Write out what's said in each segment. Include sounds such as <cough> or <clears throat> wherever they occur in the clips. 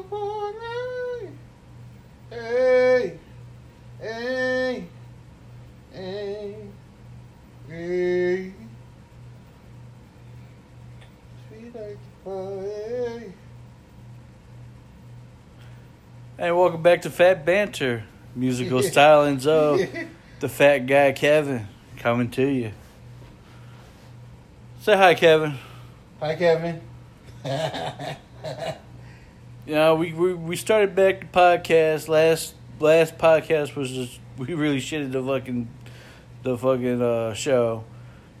for me. Hey, hey, hey, hey. Sweet like pie. Hey, welcome back to Fat Banter, musical stylings of <laughs> the fat guy Kevin coming to you. Say hi, Kevin. Hi, Kevin. <laughs> You know, we we, we started back the podcast last last podcast was just we really shitted the fucking the fucking uh, show.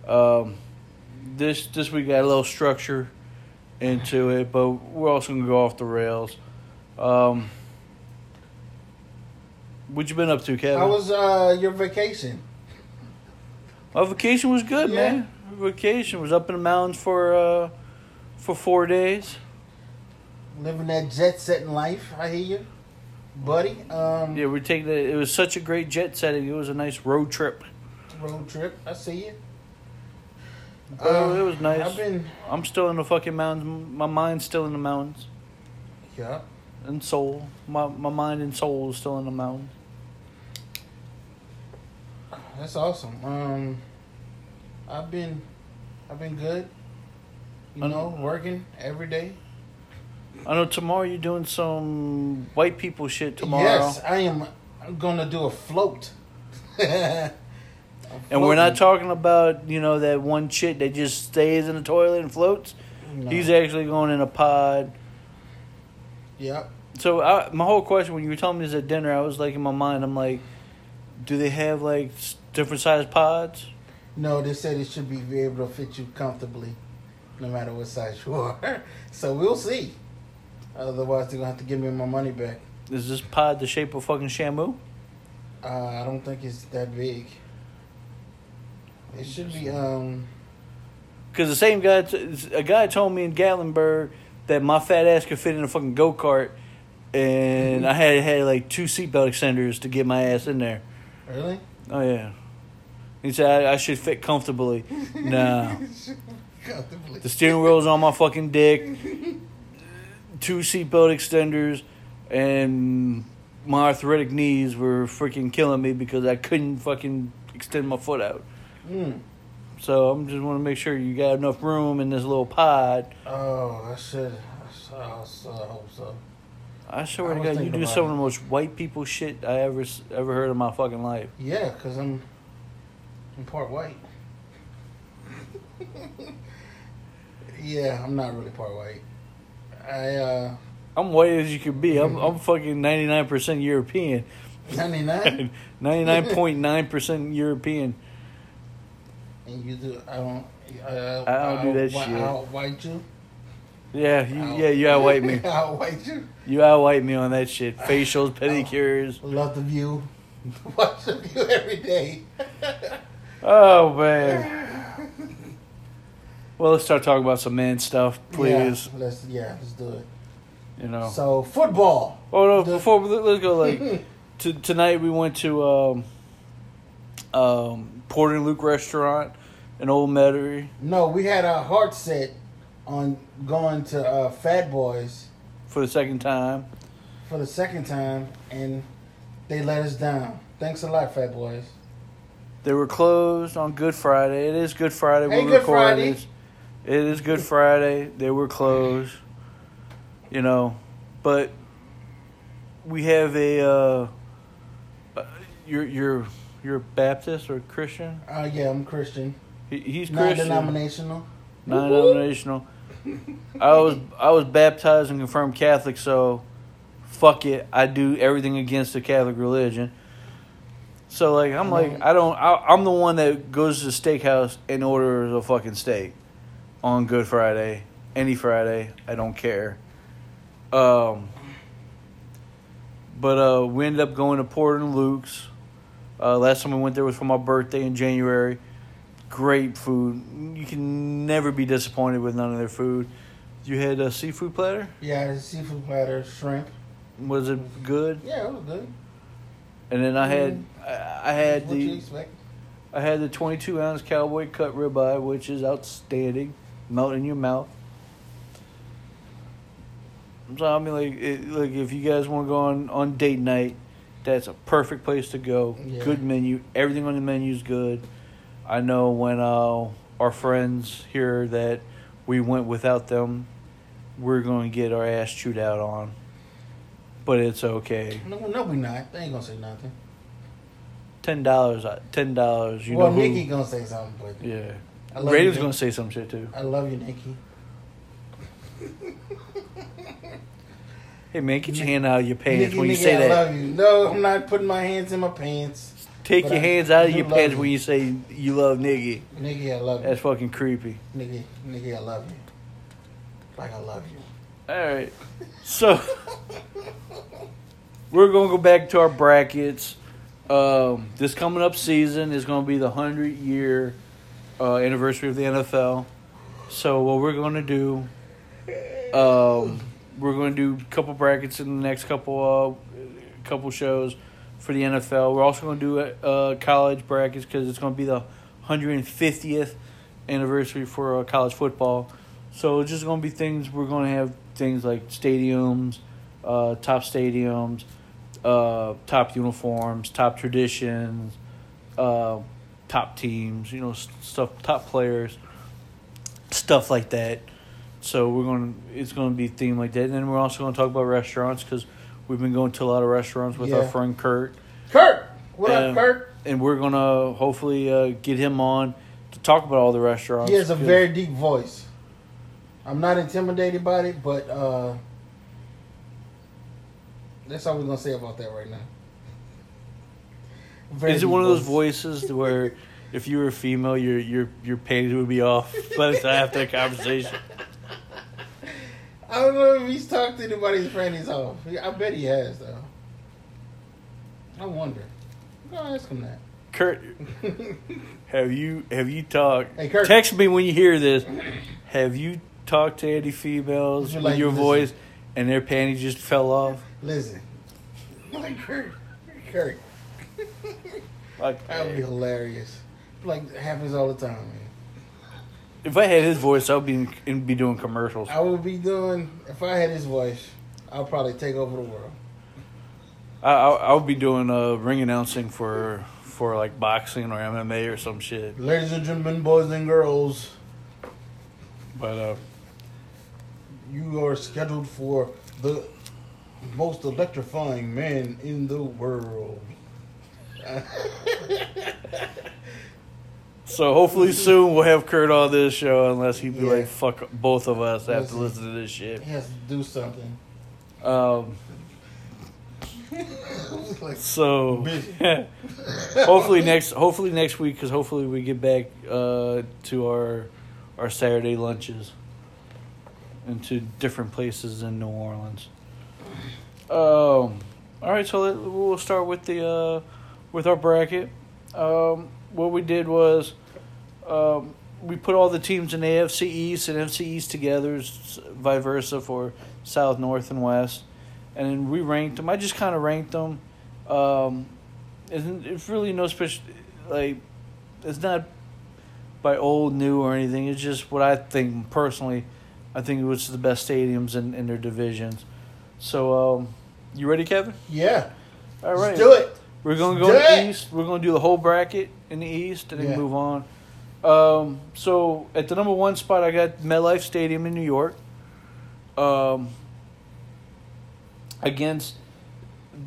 Um, this this week got a little structure into it, but we're also gonna go off the rails. Um, what you been up to, Kevin? How was uh, your vacation? My vacation was good, Yeah. man. Vacation was up in the mountains for uh, for four days. Living that jet setting life, I hear you, buddy. Um, Yeah, we're taking it. It was such a great jet setting. It was a nice road trip. road trip. I see you. Bro, Uh, it was nice. I've been, I'm still in the fucking mountains. My mind's still in the mountains. yeah. And soul. My my mind and soul is still in the mountains. That's awesome. Um, I've been, I've been good. You know, working every day. I know tomorrow you're doing some white people shit tomorrow. Yes, I am. I'm gonna do a float. <laughs> and we're not talking about, you know, that one shit that just stays in the toilet and floats. No. He's actually going in a pod. Yep. So I, my whole question when you were telling me this at dinner, I was like in my mind, I'm like, do they have like s- different sized pods? No, they said it should be, be able to fit you comfortably, no matter what size you <laughs> are. so we'll see. Otherwise, they're gonna have to give me my money back. Is this pod the shape of fucking Shamu? Uh, I don't think it's that big. It should be. Um. Because the same guy, t- a guy told me in Gatlinburg that my fat ass could fit in a fucking go kart, and I had had like two seatbelt extenders to get my ass in there. Really? Oh yeah, he said I, I should fit comfortably. <laughs> no. Comfortably. the steering wheel's on my fucking dick. <laughs> Two seatbelt extenders, and my arthritic knees were freaking killing me because I couldn't fucking extend my foot out. Mm. So I'm just want to make sure you got enough room in this little pod. Oh, I should. I, I, I hope so. I swear I to God, you do some it. of the most white people shit I ever ever heard in my fucking life. Yeah, cause I'm. I'm part white. <laughs> yeah, I'm not really part white. I uh, I'm white as you could be. I'm I'm fucking ninety nine percent European, 99, <laughs> ninety nine point nine percent European. and you do. I don't. Uh, I don't do that shit. I'll white you. Yeah, you, I'll- yeah, you out white me. <laughs> I'll white you. You out white me on that shit. Facials, <laughs> pedicures. Love the view. Watch the view every day. Oh man. Well, let's start talking about some man stuff, please. Yeah, let's yeah, let's do it. You know. So football. Oh no! The- Before let's go. Like <laughs> to, tonight, we went to um, um, Porter and Luke restaurant in Old Metairie No, we had our heart set on going to uh, Fat Boys for the second time. for the second time, and they let us down. Thanks a lot, Fat Boys. They were closed on Good Friday. It is Good Friday. Hey, we're Good recording Friday. this. It is Good Friday. They were closed. You know, but we have a. Uh, uh, you're you're you're Baptist or Christian? Uh, yeah, I'm Christian, He, he's Christian. non-denominational. non-denominational. <laughs> I was I was baptized and confirmed Catholic, so fuck it. I do everything against the Catholic religion. So like I'm like I don't I, I'm the one that goes to the steakhouse and orders a fucking steak on Good Friday, any Friday. I don't care. Um, but uh, we ended up going to Port and Luke's. Uh, last time we went there was for my birthday in January great food. You can never be disappointed with none of their food. You had a seafood platter. Yeah, a seafood platter, shrimp. Was it good? Yeah, it was good. And then I had I I had what you the expect? I had the 22 ounce cowboy cut ribeye, which is outstanding. Melt in your mouth. So I mean, like, it, like if you guys want to go on on date night, that's a perfect place to go. Yeah. Good menu. Everything on the menu is good. I know when uh, our friends hear that we went without them, we're going to get our ass chewed out on. But it's okay. No, no, we not. They ain't gonna say nothing. Ten dollars. Ten dollars. You well, know who? Nikki gonna say something, but Yeah. I love Raiders you, gonna say some shit too. I love you, Nikki. Hey man, get your hand out of your pants Nikki, when you Nikki, say I that. love you. No, I'm not putting my hands in my pants. Take But your I hands out of do your love pants you. when you say you love Niggy. Nikki, I love you. That's fucking creepy. Nikki, Nikki, I love you. Like I love you. All right. So we're gonna go back to our brackets. Um, this coming up season is gonna be the hundred year uh, anniversary of the NFL. So what we're gonna do, um, we're gonna do a couple brackets in the next couple uh, couple shows for the NFL. We're also gonna do uh, college brackets because it's gonna be the hundred and fiftieth anniversary for uh, college football. So it's just gonna be things. We're gonna have things like stadiums, uh, top stadiums, uh, top uniforms, top traditions, uh, top teams. You know, stuff, top players, stuff like that. So we're gonna. It's gonna be themed like that, and then we're also gonna talk about restaurants because we've been going to a lot of restaurants with our friend Kurt Kurt, what Um, up, Kurt? and we're gonna hopefully uh, get him on to talk about all the restaurants. He has a very deep voice. I'm not intimidated by it, but uh, that's all we're gonna say about that right now. Very Is it one of those voices where if you were a female, your your your panties would be off <laughs> by the time after the conversation? I don't know if he's talked to anybody's panties off. I bet he has though. I wonder. Go ask him that. Kurt, have you have you talked? Hey, Kurt. Text me when you hear this. Have you talked to any females Would with like your to voice and their panties just fell off? Listen, like Kurt, Kurt, Like, that would be hilarious. Like happens all the time, man. if I had his voice, I would be in, be doing commercials. I would be doing if I had his voice. I'll probably take over the world. I I, I would be doing uh, ring announcing for for like boxing or MMA or some shit. Ladies and gentlemen, boys and girls, But uh, you are scheduled for the most electrifying man in the world. <laughs> So hopefully soon we'll have Kurt on this show, unless he be Yeah. like fuck both of us after Listen. listening to this shit. he has to do something. Um, <laughs> like, so <laughs> hopefully next hopefully next week, because hopefully we get back uh, to our our Saturday lunches into different places in New Orleans. Um, all right, so let, we'll start with the uh, with our bracket. Um, what we did was um, we put all the teams in AFC East and NFC East together, s- vice versa for South, North, and West, and then we ranked them. I just kind of ranked them. Um, isn't it's really no special like it's not by old, new, or anything. It's just what I think personally. I think it was the best stadiums in, in their divisions. So, um, you ready, Kevin? yeah, All right, let's do it. We're gonna go to the. East. We're gonna do the whole bracket in the East, and then Yeah. move on. Um, so at the number one spot, I got MetLife Stadium in New York. Um, against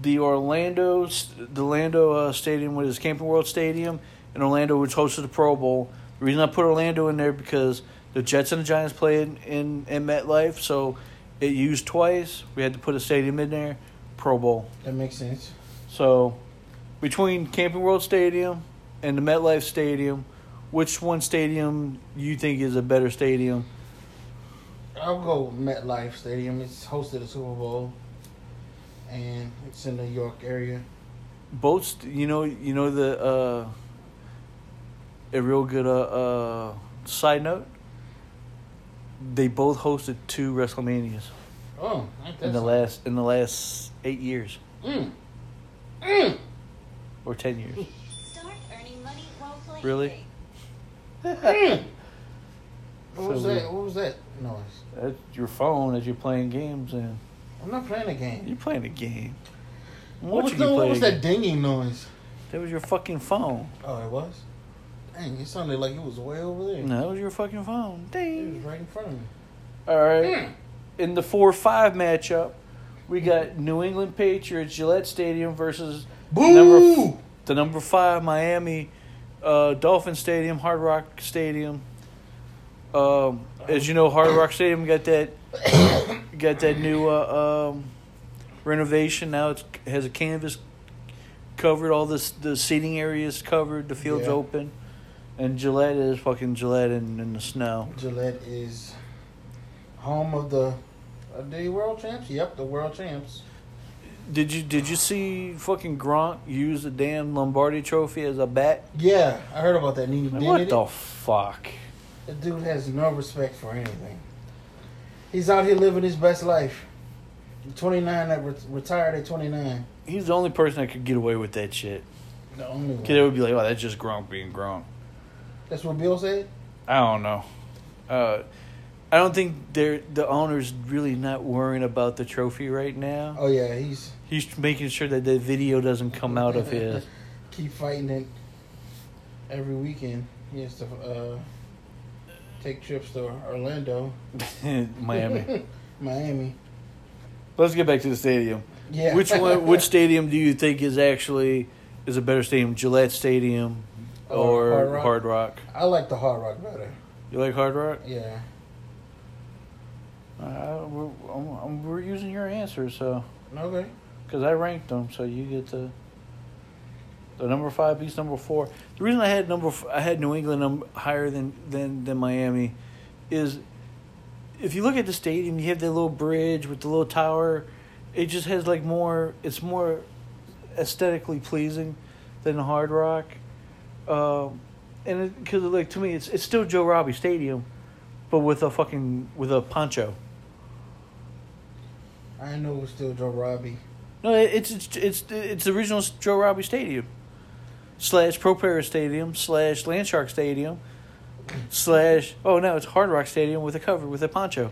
the Orlando, the Orlando uh, Stadium, which is Camping World Stadium in Orlando, which hosted the Pro Bowl. The reason I put Orlando in there because the Jets and the Giants played in, in MetLife, so it used twice. We had to put a stadium in there. Pro Bowl. That makes sense. So, between Camping World Stadium and the MetLife Stadium, which one stadium you think is a better stadium? I'll go MetLife Stadium. It's hosted a Super Bowl, and it's in the New York area. Both, you know, you know the uh, a real good uh, uh, side note. They both hosted two WrestleManias Oh, in the something? last in the last eight years Mm. Mm. Or ten years. Start earning money while. Really? Mm. What was that? What was that noise? That's your phone as you're playing games and I'm not playing a game. You're playing a game? What was, the, what was that game? dinging noise? That was your fucking phone. Oh, it was. Dang, it sounded like it was way over there. No, that was your fucking phone. It was right in front of me. All right. Hmm. In the four-five matchup, we got New England Patriots Gillette Stadium versus Boo! Number the number five Miami uh, Dolphin Stadium, Hard Rock Stadium. Um, as you know, Hard Rock Stadium got that <coughs> got that new uh, um, renovation. Now it has a canvas covered. All this the seating areas covered. The field's Yeah. open, and Gillette is fucking Gillette in, in the snow. Gillette is home of the uh, the world champs. Yep, the world champs. Did you did you see fucking Gronk use the damn Lombardi Trophy as a bat? Yeah, I heard about that. And he did what it. the fuck? The dude has no respect for anything. He's out here living his best life. 29 that re- retired at 29. He's the only person that could get away with that shit. The only one. Kid would be like, "Oh, that's just Gronk being Gronk." That's what Bill said. I don't know. Uh, I don't think they're the owner's really not worrying about the trophy right now. Oh yeah, he's He's making sure that the video doesn't come out of his. <laughs> keep fighting it every weekend. He has to uh, take trips to Orlando, <laughs> Miami. <laughs> Miami. Let's get back to the stadium. Yeah. Which one? Which stadium do you think is actually is a better stadium? Gillette Stadium Or or, Hard Rock? Hard Rock? I like the Hard Rock better. You like Hard Rock? Yeah. Uh, we're, I'm, I'm, we're using your answer, so Okay. because I ranked them, so you get the the number five beats number four. The reason I had number f- I had New England number, higher than, than than Miami is if you look at the stadium, you have that little bridge with the little tower. It just has like more. It's more aesthetically pleasing than Hard Rock, um, and because like to me, it's it's still Joe Robbie Stadium, but with a fucking with a poncho. I know it's still Joe Robbie. No, it's it's it's it's the original Joe Robbie Stadium, slash Pro Player Stadium, slash Landshark Stadium, slash oh no, it's Hard Rock Stadium with a cover with a poncho.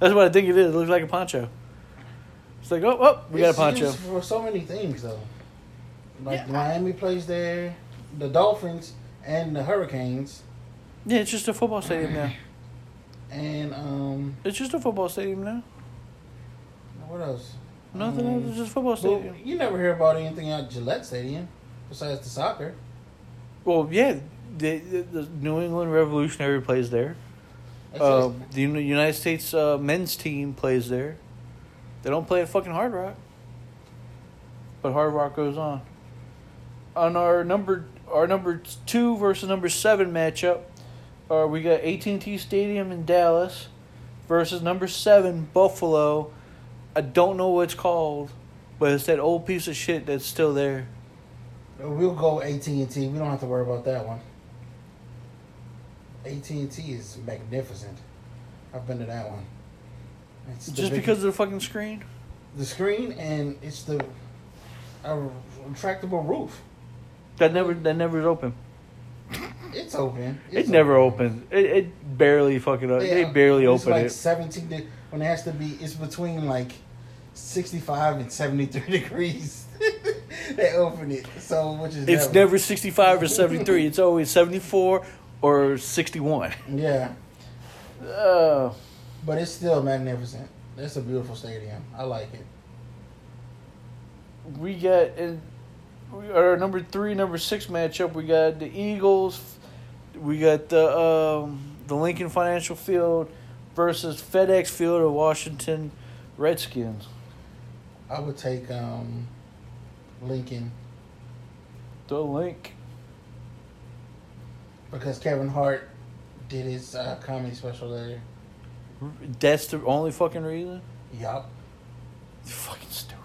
That's what I think it is. It looks like a poncho. It's like oh oh we got a poncho. for so many things though. Like Yeah. Miami plays there, the Dolphins and the Hurricanes, Yeah, it's just a football stadium now. and um, It's just a football stadium now. What else? Nothing Um, just football stadium. you never hear about anything at Gillette Stadium besides the soccer. Well, yeah, the, the, the New England Revolutionary plays there. Uh, the United States uh, men's team plays there. They don't play at fucking Hard Rock, but Hard Rock goes on. On our number, our number two versus number seven matchup, uh, we got AT and T Stadium in Dallas versus number seven Buffalo. I don't know what it's called, but it's that old piece of shit that's still there. We'll go AT and T. We don't have to worry about that one. AT and T is magnificent. I've been to that one. It's Just big- because of the fucking screen. the screen and it's the retractable roof. That never that never is open. It's open. It It's never open. opens. It, it barely fucking. they Yeah, barely it's open like it. Seventeen when it has to be. It's between like sixty-five and seventy-three <laughs> degrees. <laughs> they open it, so which is It's never sixty five or seventy three. It's always seventy four or sixty one. Yeah, Uh, but it's still magnificent. It's a beautiful stadium. I like it. we got in our number three, number six matchup. We got the Eagles. We got the um, the Lincoln Financial Field versus FedEx Field of Washington Redskins. I would take um, Lincoln The link. because Kevin Hart did his uh, comedy special there. That's the only fucking reason. Yup. You fucking stupid.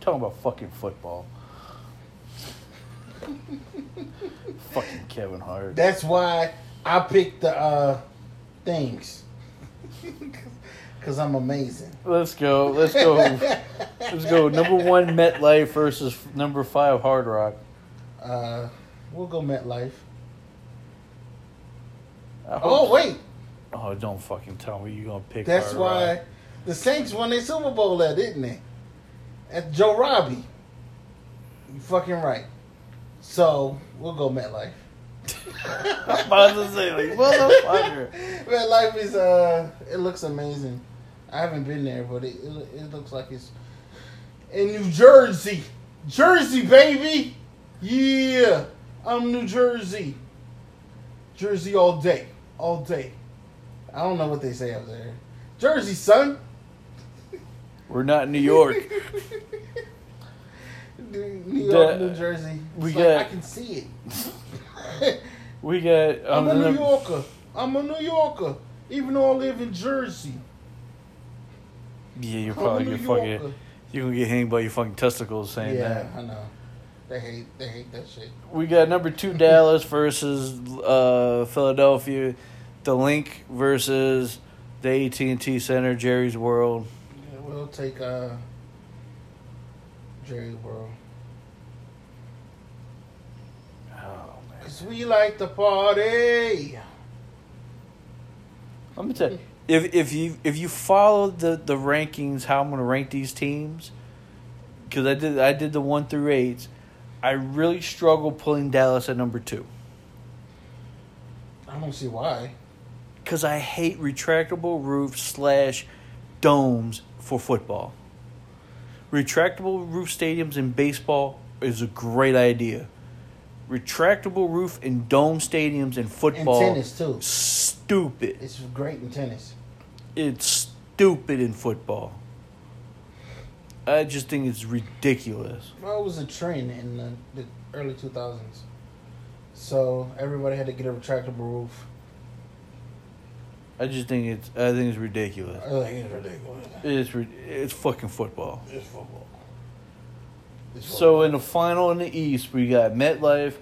Talking about fucking football. <laughs> fucking Kevin Hart. That's why I picked the uh, things. <laughs> Because I'm amazing. Let's go. Let's go. <laughs> Let's go. Number one MetLife versus number five Hard Rock. Uh, we'll go MetLife. Oh, wait. Oh, don't fucking tell me you're gonna pick. That's Hard why Rock. The Saints won their Super Bowl there, didn't they? At Joe Robbie. You fucking right. So we'll go MetLife. <laughs> I'm about to say, like, motherfucker. <laughs> MetLife is uh, it looks amazing. I haven't been there, but it it, it looks like it's in New Jersey, Jersey baby. Yeah, I'm New Jersey. Jersey all day, all day. I don't know what they say up there. Jersey, son. We're not in New York. <laughs> New York, The- New Jersey. we like, got- I can see it. <laughs> We got. I'm um, a New Yorker. I'm a New Yorker, even though I live in Jersey. Yeah, you're probably gonna fucking. You're gonna get hanged by your fucking testicles saying Yeah, that. Yeah, I know. They hate. They hate that shit. We got number two Dallas versus uh, Philadelphia. The Link versus the AT and T Center, Jerry's World. Yeah, we'll take uh, Jerry World. Oh man. Cause we like to party. Let me tell you, if if you if you follow the the rankings, how I'm gonna rank these teams, because I did I did the one through eight, I really struggle pulling Dallas at number two I don't see why. because I hate retractable roof slash domes for football. Retractable roof stadiums in baseball is a great idea. Retractable roof and dome stadiums in football, And tennis too. stupid. It's great in tennis. It's stupid in football. I just think it's ridiculous. Well, it was a trend in the, the early 2000s. So everybody had to get a retractable roof. I just think it's I think it's ridiculous. I like, it's ridiculous. It's it's fucking football. It's football. It's So in the final in the East, we got MetLife,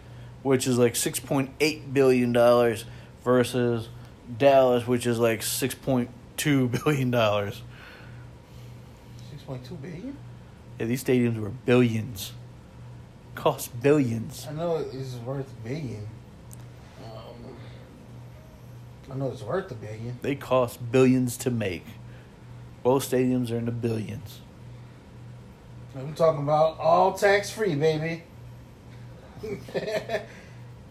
which is like six point eight billion dollars, versus Dallas, which is like six point two billion dollars. Six point two billion. Yeah, these stadiums were billions. Cost billions. I know it's worth a billion. Um, I know it's worth a billion. They cost billions to make. Both stadiums are in the billions. I'm talking about all tax free, baby.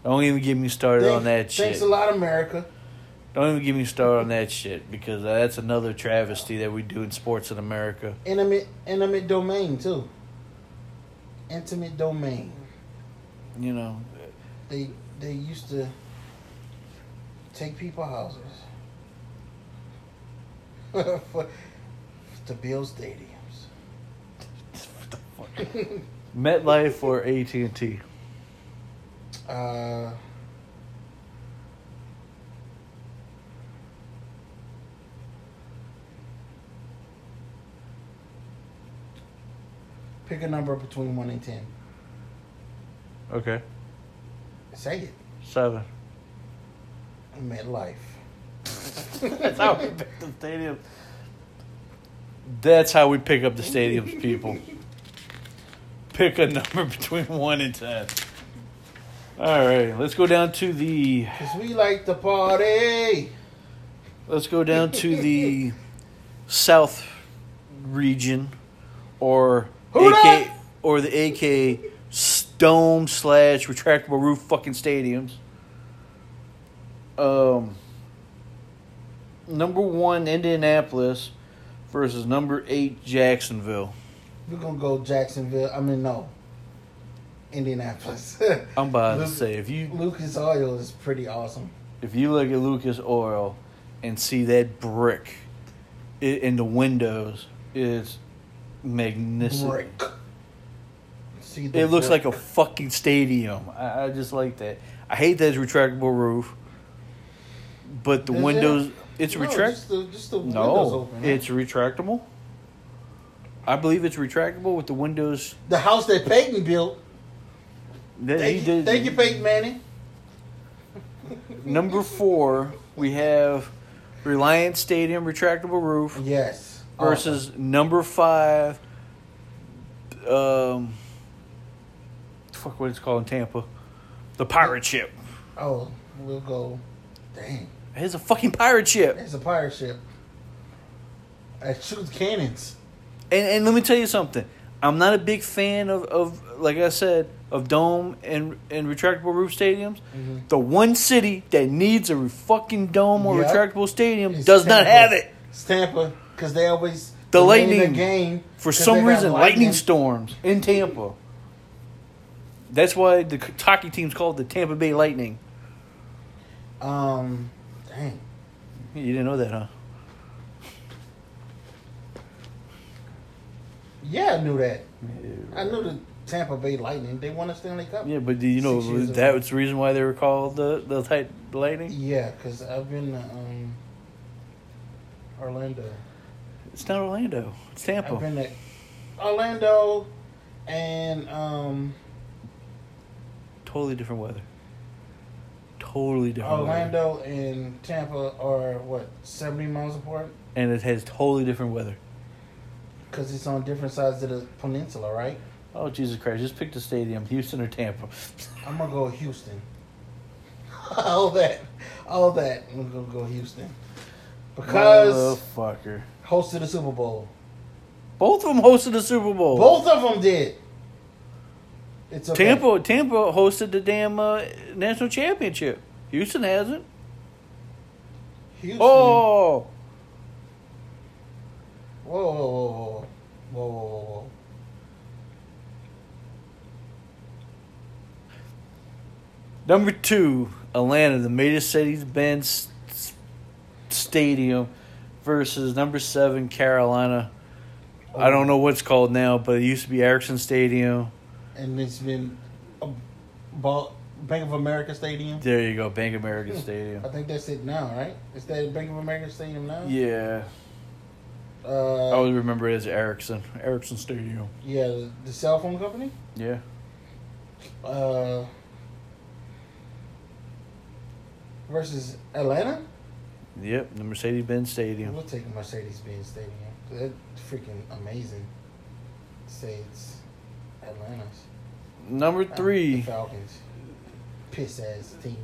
Don't even get me started on that shit. Thanks a lot, America. Don't even get me started on that shit because that's another travesty that we do in sports in America. Intimate, intimate domain too. Intimate domain. You know, They they used to take people houses <laughs> for, to build stadiums. <laughs> MetLife or AT and T. Uh, pick a number between one and ten. Okay, Say it. seven. Midlife. That's how we pick the stadium. That's how we pick up the stadiums, people. Pick a number <laughs> between one and ten. All right, let's go down to the Cause we like to party. Let's go down to the <laughs> South region, or Who AK, dat? or the AK dome slash retractable roof fucking stadiums. Um, number one Indianapolis versus number eight Jacksonville. We're gonna go Jacksonville. I mean, no, Indianapolis. <laughs> I'm about to Luke- say if you Lucas Oil is pretty awesome. if you look at Lucas Oil and see that brick in the windows, it's magnificent. Brick. See the It looks brick. like a fucking stadium. I, I just like that. I hate that it's retractable roof, but the Is it? windows. It's no, retract. Just the, just the windows No, open. it's retractable. I believe it's retractable with the windows. the house that Peyton built. That Thank, he you, did. thank you, Peyton Manning. Number four, we have Reliant Stadium retractable roof Yes. Versus number five. Um, fuck, what it's called in Tampa, the pirate ship. Oh, oh, we'll go. Dang, It's a fucking pirate ship. it's a pirate ship. It shoots cannons. And and let me tell you something. I'm not a big fan of, of like I said, of dome and and retractable roof stadiums. Mhm. The one city that needs a fucking dome or Yep. retractable stadium It's does not have it. It's Tampa because they always The the name of Lightning, the game For some reason, lightning storms in Tampa. That's why the hockey team's called the Tampa Bay Lightning. Um, dang. You didn't know that, huh? Yeah, I knew that. I knew the Tampa Bay Lightning. They won a Stanley Cup. Yeah, but do you know that was the reason why they were called the the tight Lightning? Yeah, because I've been to um, Orlando. It's not Orlando. It's I've Tampa. been to Orlando and um, Totally different weather. Totally different weather. Orlando and Tampa are what seventy miles apart And it has totally different weather. because it's on different sides of the peninsula, right? Oh Jesus Christ! Just pick the stadium, Houston or Tampa. <laughs> I'm gonna go Houston. <laughs> all that, all that. I'm gonna go Houston because Motherfucker. Hosted the Super Bowl. Both of them hosted the Super Bowl. Both of them did. It's okay. Tampa, Tampa hosted the damn uh, national championship. Houston hasn't. Houston. Oh, Whoa, whoa, whoa, whoa, whoa, whoa, whoa, number two, Atlanta, the Mercedes-Benz S- Stadium versus number seven, Carolina. I don't know what's called now, but it used to be Ericsson Stadium. And it's been Bank of America Stadium. There you go, Bank of America Stadium. I think that's it now, right? Is that Bank of America Stadium now? Yeah, I Uh, always remember it as Ericsson, Ericsson Stadium. yeah, the, the cell phone company. Yeah. Uh, versus Atlanta. Yep, the Mercedes-Benz Stadium. We'll take the Mercedes-Benz Stadium. That's freaking amazing. Say it's Atlanta's. Number Uh, the three, Falcons. Piss ass team.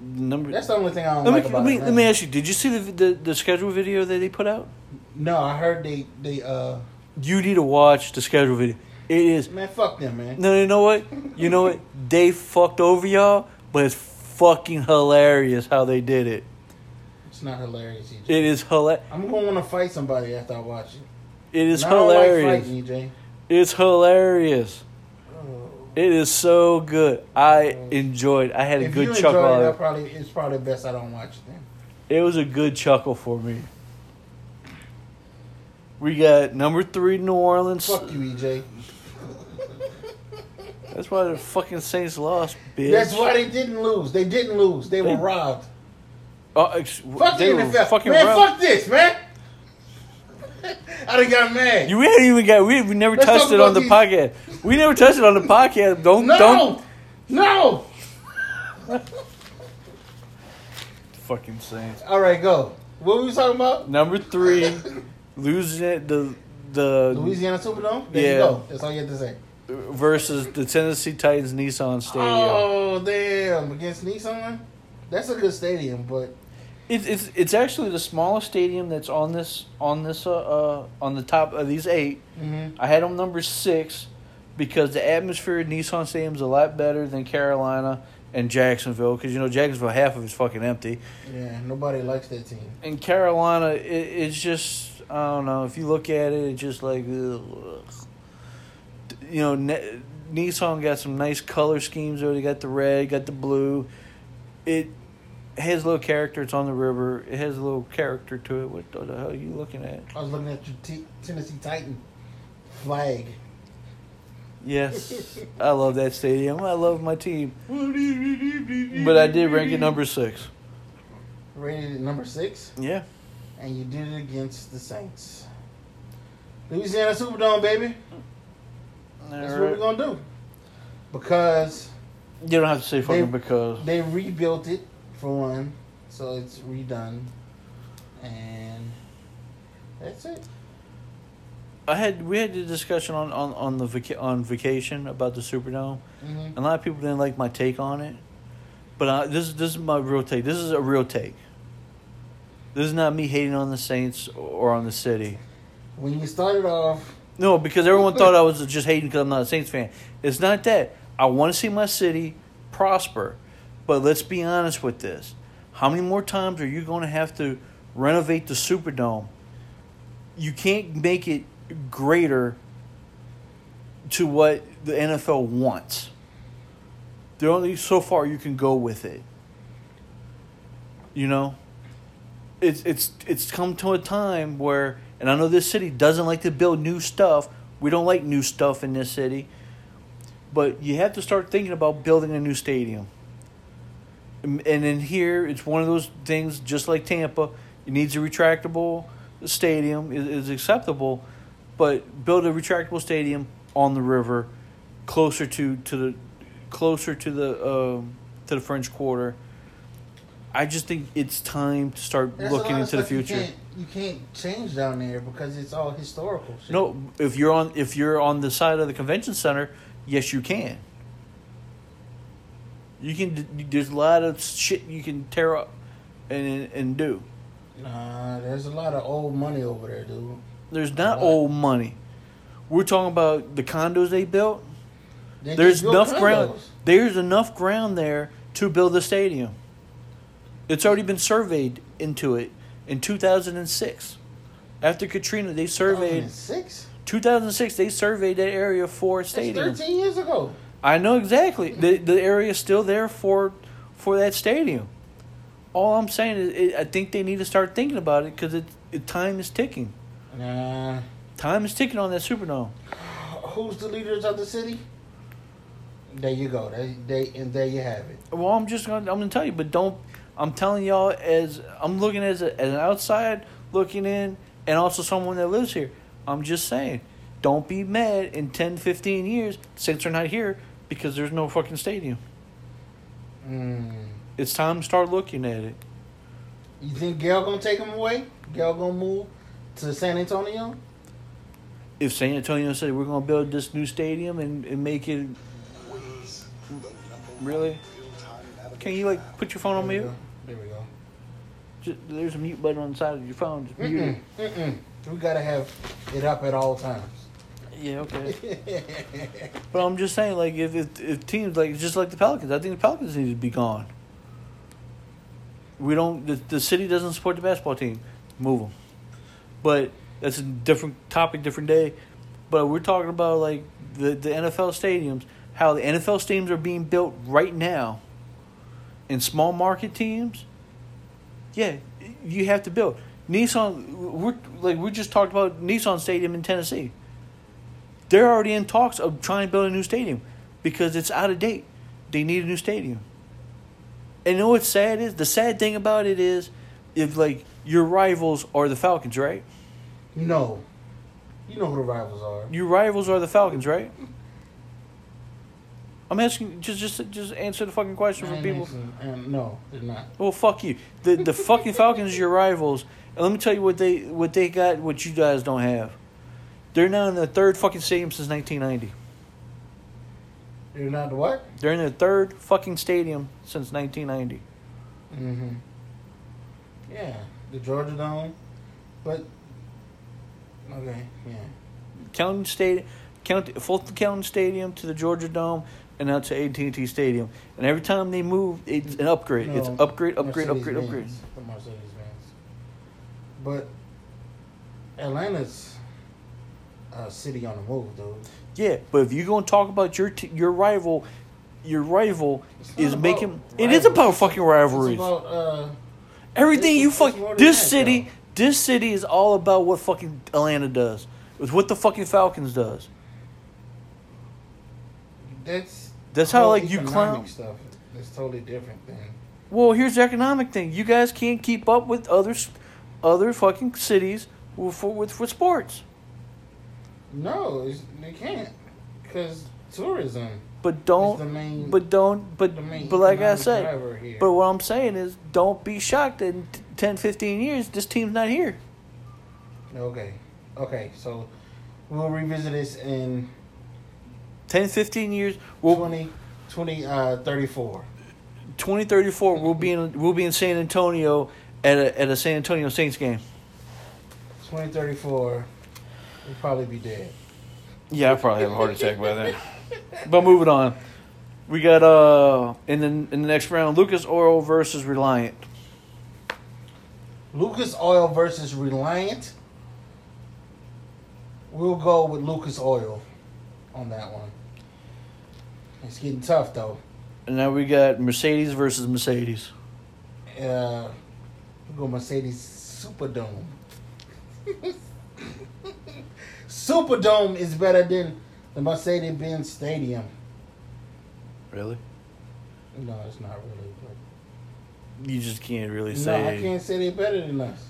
number. That's the only thing I don't let like me, about let me Atlanta. let me ask you. Did you see the, the the schedule video that they put out? No, I heard they they uh You need to watch the schedule video. It is man fuck them man. no, you know what? You know what? <laughs> They fucked over y'all, but it's fucking hilarious how they did it. It's not hilarious, EJ. It is hilarious. I'm gonna want to fight somebody after I watch it. It is And don't like hilarious. fighting, EJ. It's hilarious. Oh. It is so good. I oh. enjoyed. I had a If good chuckle. it, I probably it's probably best I don't watch it then. It was a good chuckle for me. We got number three, New Orleans. Fuck you, EJ. That's why the fucking Saints lost, bitch. That's why they didn't lose. They didn't lose. They were robbed. Uh, uh, oh, ex- Fuck the NFL. fucking man, robbed. fuck this, man. <laughs> I done got mad. You hadn't even got. We, we never Let's touched it on the these- podcast. We never touched it on the podcast. <laughs> Don't no, don't no. <laughs> fucking Saints. All right, go. What were we talking about? Number three, losing it the the Louisiana Superdome. There Yeah. you go. That's all you have to say. versus the Tennessee Titans Nissan Stadium. Oh damn! Against Nissan. That's a good stadium, but It's it's it's actually the smallest stadium that's on this on this uh, uh on the top of these eight. mhm. I had them number six because the atmosphere at Nissan Stadium is a lot better than Carolina and Jacksonville because you know Jacksonville half of it's fucking empty, yeah, nobody likes that team. and Carolina it, it's just I don't know if you look at it it's just like ugh. you know ne- Nissan got some nice color schemes though they got the red got the blue it has a little character it's on the river it has a little character to it what the hell are you looking at I was looking at your t- Tennessee Titan flag. Yes, <laughs> I love that stadium. I love my team. But I did rank it number six. Rated at number six, Yeah. and you did it against the Saints. Louisiana Superdome, baby. That's what we're gonna do. Because You don't have to say fucking They- because. they rebuilt it for one, so it's redone, and that's it. I had we had the discussion on on on the vaca- on vacation about the Superdome. hmm A lot of people didn't like my take on it, but uh, this is this is my real take. This is a real take. This is not me hating on the Saints or on the city. when you started off, No, because everyone thought I was just hating because I'm not a Saints fan. It's not that. I want to see my city prosper. But let's be honest with this. How many more times are you going to have to renovate the Superdome? You can't make it greater to what the NFL wants. There only so far you can go with it. You know? It's it's it's come to a time where and I know this city doesn't like to build new stuff. We don't like new stuff in this city. But you have to start thinking about building a new stadium. And and in here, it's one of those things, just like Tampa, it needs a retractable stadium is, is acceptable, but build a retractable stadium on the river, closer to, to the closer to the um, to the French Quarter. I just think it's time to start there's looking into the stuff you future. can't, you can't change down there because it's all historical. Shit. No, if you're on if you're on the side of the convention center, yes, you can. You can. There's a lot of shit you can tear up and and do. Nah, there's a lot of old money over there, dude. There's not old money. We're talking about the condos they built. They There's enough ground. There's enough ground there to build a stadium. It's already been surveyed into it in 2006. After Katrina, they surveyed 2006? 2006. They surveyed that area for a That's stadium. 13 years ago. I know exactly. The the area is still there for for that stadium. All I'm saying is, it, I think they need to start thinking about it because it, it time is ticking. Nah. Time is ticking on that Superdome. <sighs> Who's the leaders of the city? There you go. They, they and there you have it. Well, I'm just gonna I'm gonna tell you, but don't. I'm telling y'all as I'm looking as, a, as an outside looking in, and also someone that lives here. I'm just saying, don't be mad in 10, 15 years since they're not here because there's no fucking stadium. Mm. It's time to start looking at it. You think Gayle gonna take him away? Gayle gonna move to San Antonio? if San Antonio said we're to build this new stadium and, and make it really, can you like put your phone on mute? There we go. Just, there's a mute button on the side of your phone. Just mute it. mm-mm. We gotta have it up at all times. Yeah, okay. But I'm just saying, like, if, if if teams like just like the Pelicans, I think the Pelicans need to be gone. We don't. The, the city doesn't support the basketball team. Move them. But that's a different topic, different day. But we're talking about like the the NFL stadiums, how the NFL stadiums are being built right now. In small market teams, yeah, you have to build. Nissan, we're like we just talked about Nissan Stadium in Tennessee they're already in talks of trying to build a new stadium because it's out of date. They need a new stadium. And you know what's sad is? The sad thing about it is if like your rivals are the Falcons, right? no. You know who the rivals are. Your rivals are the Falcons, right? I'm asking just just just answer the fucking question for people. And no, they're not. Well, fuck you. The the fucking Falcons are your rivals. And let me tell you what they what they got what you guys don't have. They're now in the third fucking stadium since 1990. They're not the what? They're in their third fucking stadium since 1990. Mm-hmm. Yeah, the Georgia Dome, but okay, yeah. County Stadium, County Fulton County Stadium to the Georgia Dome, and now to AT and T Stadium. And every time they move, it's an upgrade. it's No, upgrade, upgrade, upgrade, Mercedes-Benz, upgrade. The Mercedes Benz. But Atlanta's a city on the move, dude. Yeah, but if you're going to talk about your t- your rival, your rival is making. It is about fucking rivalries. It's about uh, Everything you fuck. This city, this city is all about what fucking Atlanta does. It's what the fucking Falcons does. that's That's how, like, you clown- stuff. That's totally different thing. Well, here's the economic thing. You guys can't keep up with other, other fucking cities with with, with sports. No, it's, they can't because tourism. But don't. the main. But don't. But the main but like I said. But what I'm saying is, don't be shocked that in t- 10, 15 years this team's not here. okay, okay, so we'll revisit this in 10, 15 years. We'll, 20, 20 uh, 34. 2034. We'll be in. We'll be in San Antonio at a at a San Antonio Saints game. 2034. He'd probably be dead. Yeah, I probably have a heart attack by then. But moving on, we got uh in the in the next round, Lucas Oil versus Reliant. Lucas Oil versus Reliant. We'll go with Lucas Oil on that one. It's getting tough though. And now we got Mercedes versus Mercedes. Uh, we'll go Mercedes Superdome. <laughs> Superdome is better than the Mercedes Benz Stadium. Really? No, it's not really. But You just can't really say. no. I can't say they're better than us.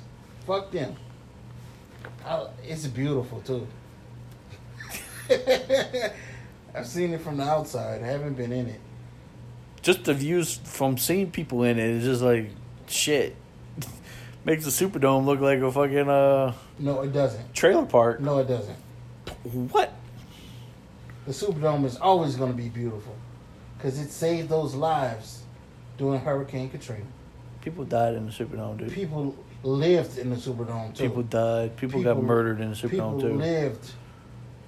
Fuck them. I, it's beautiful too. <laughs> I've seen it from the outside. I haven't been in it. Just the views from seeing people in it is just like shit. Makes the Superdome look like a fucking uh No, it doesn't. trailer park. No, it doesn't. What? The Superdome is always going to be beautiful because it saved those lives during Hurricane Katrina. People died in the Superdome, dude. People lived in the Superdome too. People died. People, got murdered in the People Superdome too. People lived.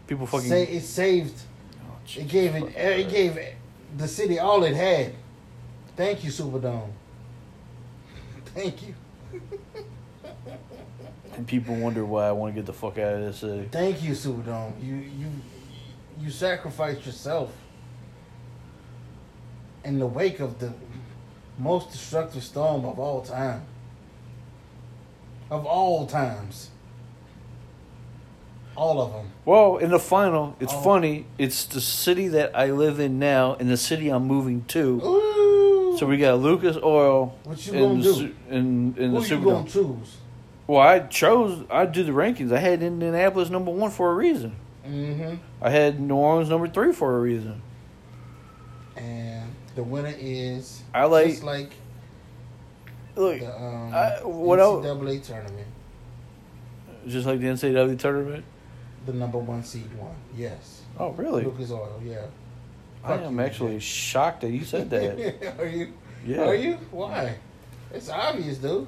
People fucking. Sa- it saved. Oh, It gave it. It gave the city all it had. Thank you, Superdome. <laughs> Thank you. And people wonder why I want to get the fuck out of this city. Thank you, Superdome. You you you sacrificed yourself in the wake of the most destructive storm of all time. Of all times. All of them. Well, in the final, it's Oh. funny. It's the city that I live in now, and the city I'm moving to. Ooh. So we got Lucas Oil what you in gonna the do? Su- in in the Who you gonna choose? Well, I chose. I do the rankings. I had Indianapolis number one for a reason. Mm-hmm. I had New Orleans number three for a reason. And the winner is I like- just like Look, the um, I- what else- NCAA tournament. just like the NCAA tournament. The number one seed won. Yes. Oh, really? Lucas Oil, yeah. I am you, actually Jay. shocked that you said that. <laughs> Are you? Yeah. Are you? Why? It's obvious, dude.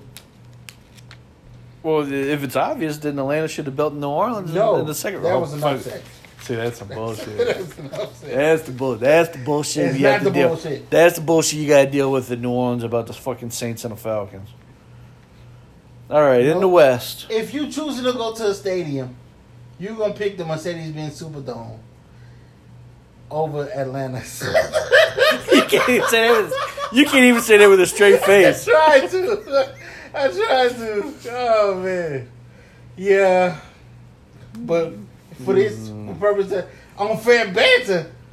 Well, if it's obvious, then Atlanta should have built New Orleans in- No, in the second that round. was an upset. See, that's some <laughs> bullshit. That's. That's the bull. That's the bullshit. It's you have to the deal. bullshit. That's the bullshit you got to deal with in New Orleans about the fucking Saints and the Falcons. All right, in the West, If you choosing to go to a stadium, you're gonna pick the Mercedes-Benz Superdome over Atlanta. <laughs> you can't even say that. With, you can't even say that with a straight <laughs> face. tried to. I tried to. Oh man. Yeah. But for this Mm. purpose, uh, on Fat Banter, <laughs>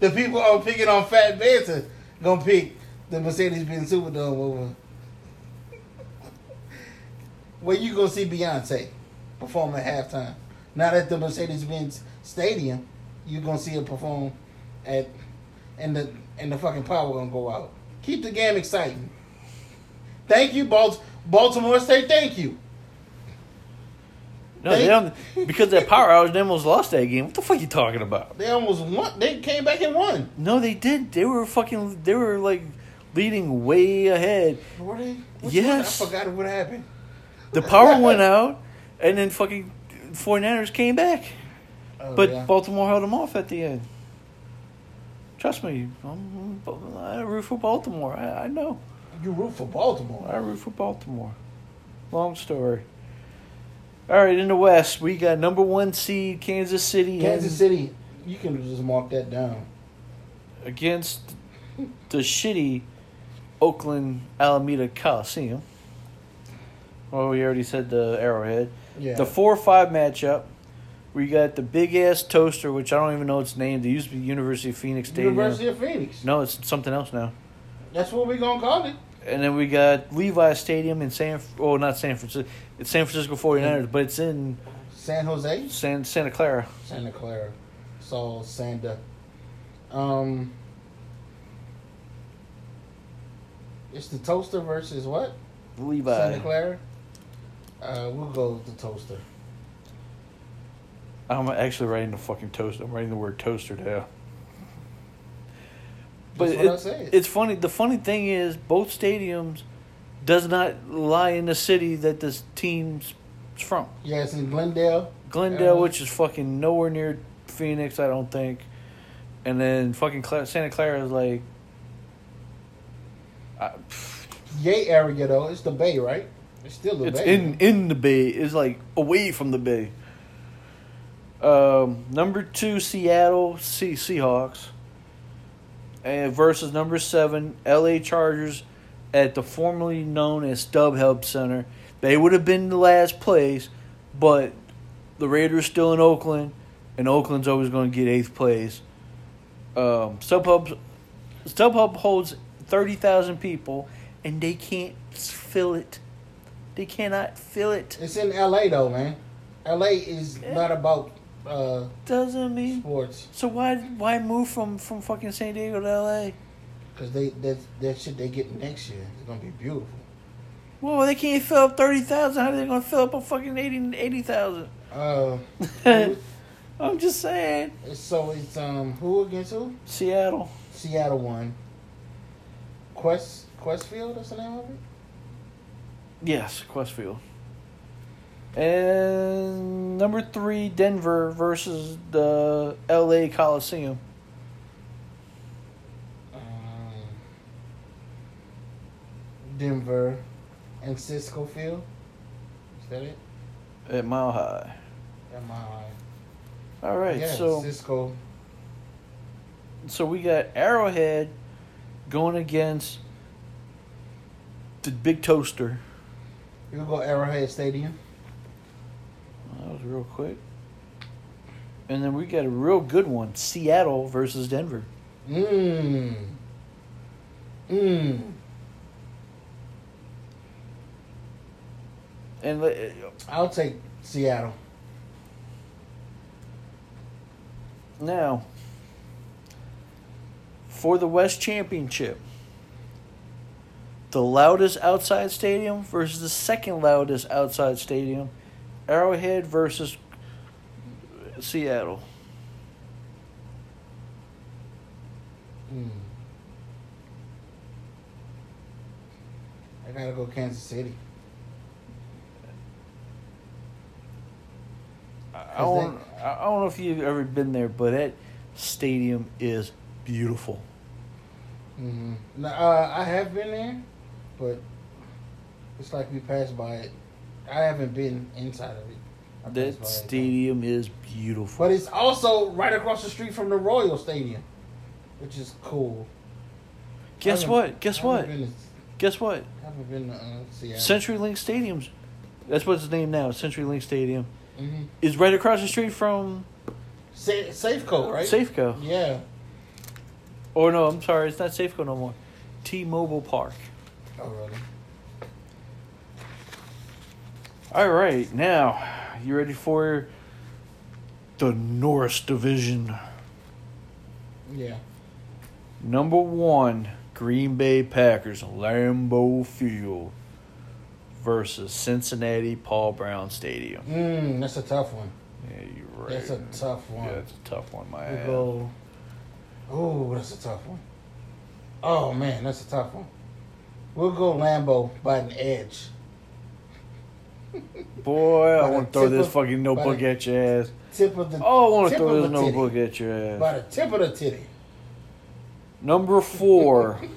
the people I'm picking on Fat Banter gonna pick the Mercedes-Benz Superdome over. Where you gonna see Beyonce perform at halftime? Not at the Mercedes-Benz Stadium. You gonna see her perform at, and the and the fucking power gonna go out. Keep the game exciting. Thank you, Balt- Baltimore say Thank you. No, they don't, <laughs> because that power outage, they almost lost that game. What the fuck are you talking about? They almost won. They came back and won. No, they did. They were fucking. They were like leading way ahead. Were they? Yes. one? I forgot what happened. The power <laughs> went out, and then fucking 49ers came back. Oh, But yeah. Baltimore held them off at the end. Trust me, I'm, I root for Baltimore. I, I know. You root for Baltimore. I root for Baltimore. Long story. All right, in the West, we got number one seed Kansas City Kansas City. You can just mark that down. against the shitty Oakland Alameda Coliseum. Well, we already said the Arrowhead. Yeah. The four or five matchup. We got the big ass toaster, which I don't even know its name. They used to be University of Phoenix Stadium. University of Phoenix. No, it's something else now. That's what we're gonna call it. And then we got Levi Stadium in San. Oh, not San Francisco. It's San Francisco 49ers, but it's in San Jose, San Santa Clara. Santa Clara, Saul Santa. Um, it's the toaster versus what? Levi. Santa Clara. Uh, we'll go with the toaster. I'm actually writing the fucking toaster. I'm writing the word toaster down. But That's what I it- it's funny. The funny thing is, both stadiums does not lie in the city that this teams from Yeah, it's in Glendale. Glendale, Uh, which is fucking nowhere near Phoenix, I don't think. And then fucking Cla- Santa Clara is like. I, Yay area though. It's the Bay, right? It's still the it's Bay. in in the bay. It's like away from the bay. Um, number two, Seattle Sea Seahawks, versus number seven, L.A. Chargers, at the formerly known as StubHub Center. They would have been the last place, but the Raiders still in Oakland, and Oakland's always going to get eighth place. Um, StubHub StubHub holds thirty thousand people, and they can't fill it. They cannot fill it. It's in L.A. though, man. L.A. is Yeah. not about uh, Doesn't mean sports so. Why why move from from fucking San Diego to L.A.? because they that that shit they get next year is gonna be beautiful. Well, they can't fill up thirty thousand. How are they gonna fill up a fucking 80 80,000? Uh, <laughs> I'm just saying. so it's um who against who? Seattle. Seattle won. Qwest Questfield, that's the name of it. Yes, Qwest Field. And number three, Denver versus the L.A. Coliseum. Um, Denver and Cisco Field. Is that it? at Mile High. Am I? All right, yeah, so Cisco. so we got Arrowhead going against the Big Toaster. You go Arrowhead Stadium. That was real quick. And then we got a real good one: Seattle versus Denver. Mmm. Mmm. And uh, I'll take Seattle. now, for the West Championship, the loudest outside stadium versus the second loudest outside stadium, Arrowhead versus Seattle. Mm. I gotta go Kansas City. I don't, I don't know if you've ever been there, but that stadium is beautiful. Mm-hmm. Now, uh, I have been there, but it's like we passed by it. I haven't been inside of it. I That stadium is beautiful. But it's also right across the street from the Royal Stadium, which is cool. Guess what? Guess what? To, Guess what? haven't been to uh, Seattle. CenturyLink Stadium's that's what it's named now. CenturyLink Stadium mm-hmm. is right across the street from Sa- Safeco, right? Safeco. Yeah. Or no, I'm sorry, it's not Safeco no more. T-Mobile Park. Oh, really? All right, now you ready for the Norris Division? Yeah. Number one, Green Bay Packers, Lambeau Field versus Cincinnati Paul Brown Stadium. Mm, that's a tough one. Yeah, you're right. That's a tough one. Yeah, it's a tough one, my We go. Oh, that's a tough one. Oh man, that's a tough one. We'll go Lambeau by an edge. Boy, I want to throw this of- fucking notebook the- at your ass. Tip of the. Oh, I want to throw this the titty. notebook at your ass. By the tip of the titty. Number four, <laughs>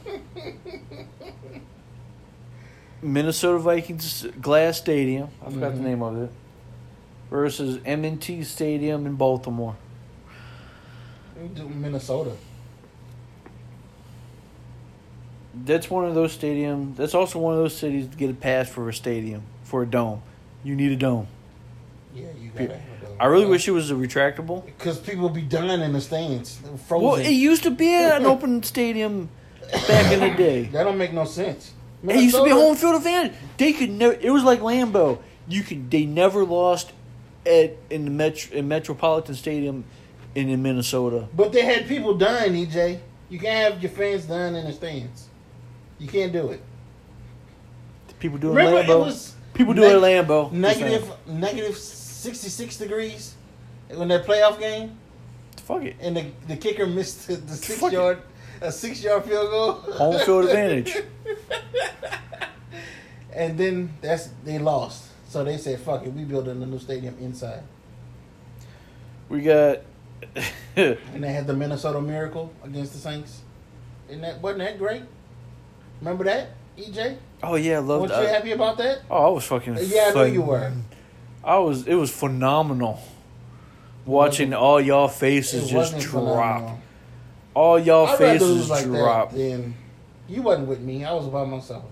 Minnesota Vikings Glass Stadium. I forgot Mhm. the name of it. Versus M&T Stadium in Baltimore. Minnesota. That's one of those stadiums. That's also one of those cities to get a pass for a stadium for a dome. You need a dome. Yeah, you gotta. have I really wish it was a retractable. Because people be dying in the stands, frozen. Well, it used to be an <laughs> open stadium back in the day. that don't make no sense. It used to be Minnesota- home field advantage. They could never. It was like Lambeau. You could. They never lost at in the Metro in Metropolitan Stadium in, in Minnesota. But they had people dying, EJ. You can't have your fans dying in the stands. You can't do it. People doing Remember, Lambeau. it was People neg- doing Lambeau. negative negative sixty six degrees in that playoff game, Fuck it. and the the kicker missed the, six Fuck it. yard a six yard field goal. Home field advantage. <laughs> and then that's they lost. So they said, "Fuck it, we building a new stadium inside." We got. <laughs> And they had the Minnesota Miracle against the Saints. Isn't that wasn't that great? Remember that, EJ? oh yeah, I loved Weren't you uh, happy about that? Oh, I was fucking. Uh, yeah, I know you were. I was. It was phenomenal. Watching mm-hmm. all y'all faces It just wasn't drop. phenomenal. All y'all I'd rather faces like drop. that than you wasn't with me. I was by myself.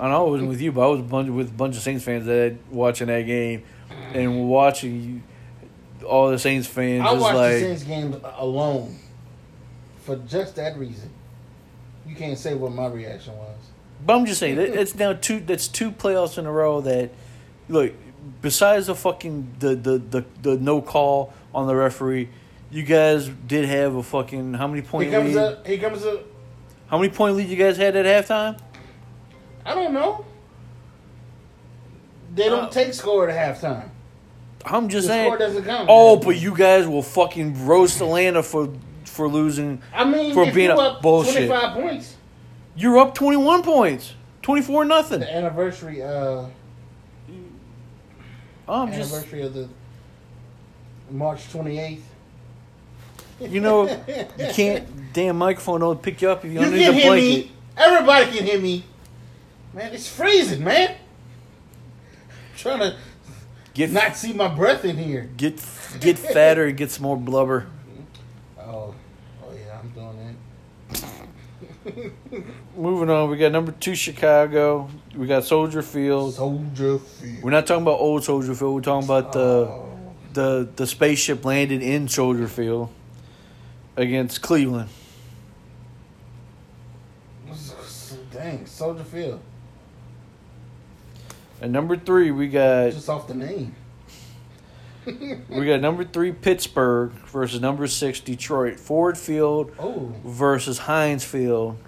I know I wasn't with you, but I was a bunch, with a bunch of Saints fans that watching that game and watching you, all the Saints fans I just watched the Saints game alone for just that reason. You can't say what my reaction was. But I'm just saying that it's now two. That's two playoffs in a row that, look, besides the fucking the the the, the no call on the referee, you guys did have a fucking how many point Here comes lead? a. Here comes up. How many point lead you guys had at halftime? I don't know. They don't Uh, take score at halftime. I'm The just score saying. doesn't count. Oh, but you guys will fucking roast Atlanta for for losing. I mean, for being a- up bullshit. twenty five points. You're up 21 points, 24 nothing. The anniversary. Uh, I'm just anniversary of the March twenty eighth. you know you <laughs> can't damn microphone don't pick you up if you You the hear blanket. me. Everybody can hear me. Man, it's freezing, man. trying to Get not see my breath in here. get get fatter and get some more blubber. Oh, oh yeah, I'm doing that. Moving on, we got number two Chicago. We got Soldier Field. Soldier Field. We're not talking about old Soldier Field. We're talking about the Oh, the the spaceship landed in Soldier Field against Cleveland. dang, Soldier Field. And number three, we got Just off the name. We got number three Pittsburgh versus number six Detroit. Ford Field Oh, versus Heinz Field.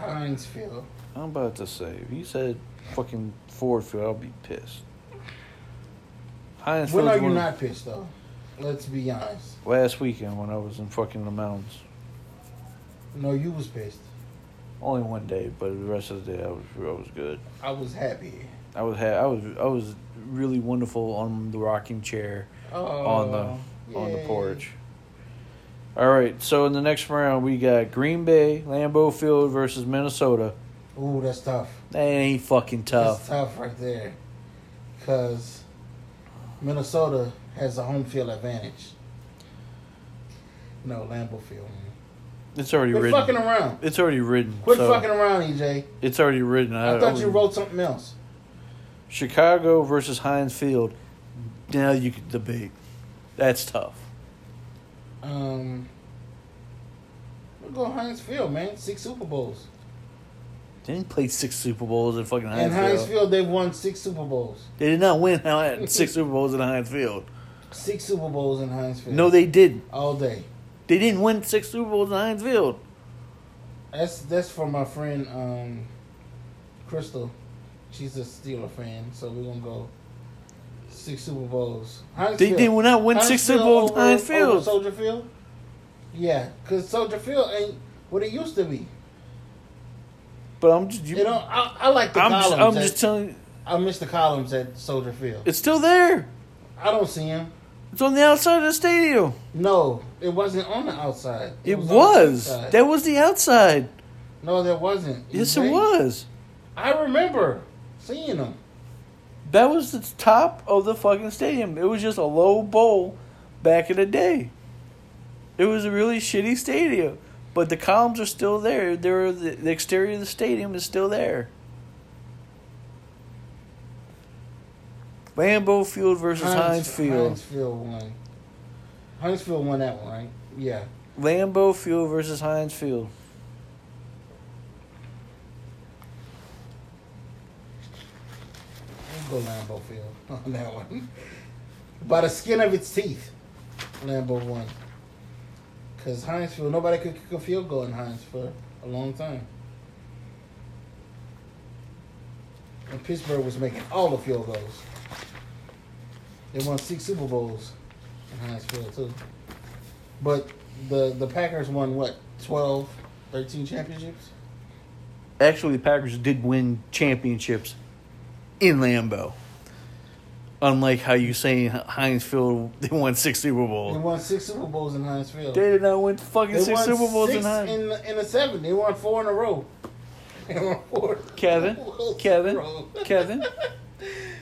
Heinz Field. I'm about to say, if you said fucking Ford Field, I'll be pissed. Heinz When Field are you not pissed though? Let's be honest. last weekend when I was in fucking the mountains. No, you was pissed. Only one day, but the rest of the day I was I was good. I was happy. I was I was I was really wonderful on the rocking chair Oh, on the on the porch. All right, so in the next round we got Green Bay, Lambeau Field versus Minnesota. Ooh, that's tough. That ain't fucking tough. That's tough. right there. Because Minnesota has a home field advantage. No, Lambeau Field. It's already Quit written. fucking around. It's already written. Quit so fucking around, EJ. It's already written. I thought you wrote something else. Chicago versus Heinz Field. Now you can debate. That's tough. Um, we'll go Heinz Field, man. Six Super Bowls. They didn't play six Super Bowls in fucking Heinz In Heinz Heinz Field. Field, they've won six Super Bowls. They did not win <laughs> six Super Bowls in Heinz Field. Six Super Bowls in Heinz Field. No, they didn't. all day. They didn't win six Super Bowls in Heinz Field. That's that's for my friend um, Crystal. She's a Steeler fan, so we're gonna go six Super Bowls. Heinz They Field. did not win Heinz six Super Bowls over- Heinz Field. Soldier Field. Yeah, because Soldier Field ain't what it used to be. But I'm just, you, You know, I, I like the I'm just, columns. I'm at- just telling you, I miss the columns at Soldier Field. it's still there. I don't see him. It's on the outside of the stadium. No, it wasn't on the outside. It on the was. That was the outside. no, there wasn't. Yes, it was. I remember seeing them. That was the top of the fucking stadium. It was just a low bowl back in the day. It was a really shitty stadium, but the columns are still there. There, the, the exterior of the stadium is still there. Lambeau Field versus Heinz, Field. Heinz Field won. Heinz Field won that one, right? Yeah. Lambeau Field versus Heinz Field. Go Lambeau Field <laughs> on that one. By the skin of its teeth, Lambeau won. Because Field, nobody could kick a field goal in Heinz for a long time. And Pittsburgh was making all the field goals. They won six Super Bowls in Field, too. But the, the Packers won, what, 12, 13 championships? actually the Packers did win championships in Lambeau. Unlike how you say in Heinz Field they won six Super Bowls. They won six Super Bowls in Heinz Field. They did not win fucking They six Super Bowls six in Heinz. in in a seven. They won four in a row. <laughs> They won four. Kevin, Super Bowls in a Kevin, row. <laughs> Kevin.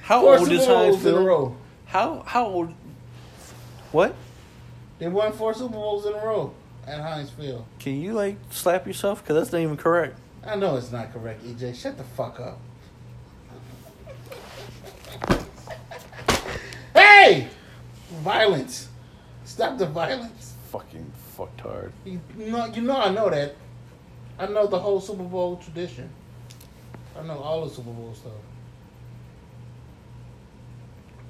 How Four old Super is Heinz Bowls in a Field? row. How how old? What? They won four Super Bowls in a row at Heinz Field. Can you like slap yourself? Because that's not even correct. I know it's not correct, EJ. Shut the fuck up. hey! Violence. Stop the violence. Fucking fucktard. You know, you know I know that. I know the whole Super Bowl tradition. I know all the Super Bowl stuff.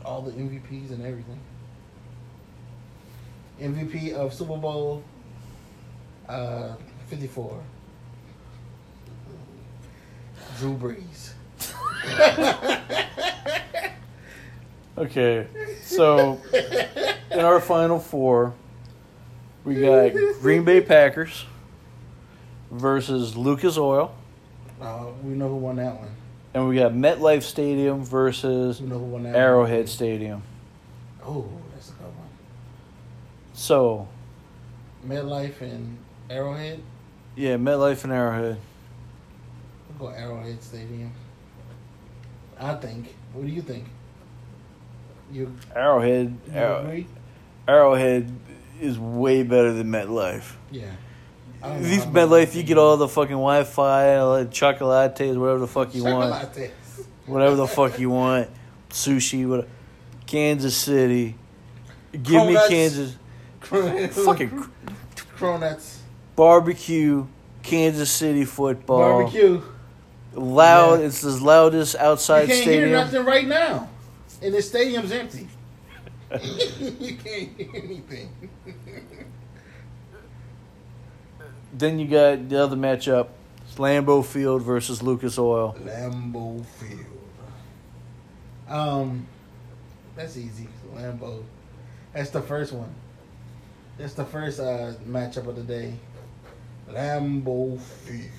All the MVPs and everything. MVP of Super Bowl uh, 54. Drew Brees. <laughs> <laughs> Okay, so in our final four, we got Green Bay Packers versus Lucas Oil, Uh, we know who won that one. and we got MetLife Stadium versus We know who won that Arrowhead Stadium. one. Oh, that's a good one. So MetLife and Arrowhead. yeah, MetLife and Arrowhead. We'll go Arrowhead Stadium. I think. What do you think? You, Arrowhead, you Arrow. Arrowhead is way better than MetLife. Yeah. At least MetLife, you get all the fucking Wi-Fi, all the chocolates, whatever the fuck you want. Whatever the fuck you <laughs> want, sushi, what, Kansas City. Give me Cronuts. Kansas, fucking <laughs> Cronuts. barbecue, Kansas City football. Barbecue. Loud, Yeah. it's the loudest You outside can't hear stadium. nothing right now. And the stadium's empty. <laughs> you can't hear anything. Then you got the other matchup, it's Lambeau Field versus Lucas Oil. Lambeau Field. Um, that's easy. Lambeau. That's the first one. That's the first uh, matchup of the day. Lambeau Field.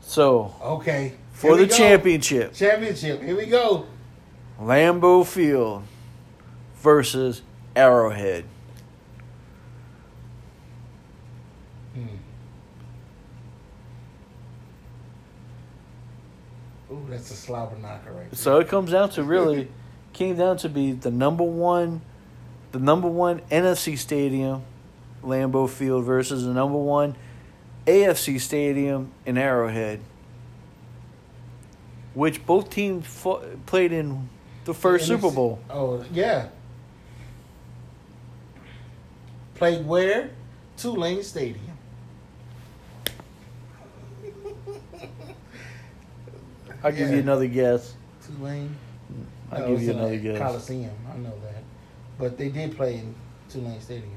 So Okay. for the go. championship, Championship. Here we go. Lambeau Field versus Arrowhead. Hmm. Ooh, that's a slobber knocker right there. So it comes down to really <laughs> came down to be the number one, the number one NFC stadium, Lambeau Field versus the number one AFC stadium in Arrowhead, which both teams fought, played in the first Super Bowl. Oh yeah. Played where? Tulane Stadium. I'll give Yeah. you another guess. Tulane. I'll No, give you another guess. Coliseum. I know that, but they did play in Tulane Stadium.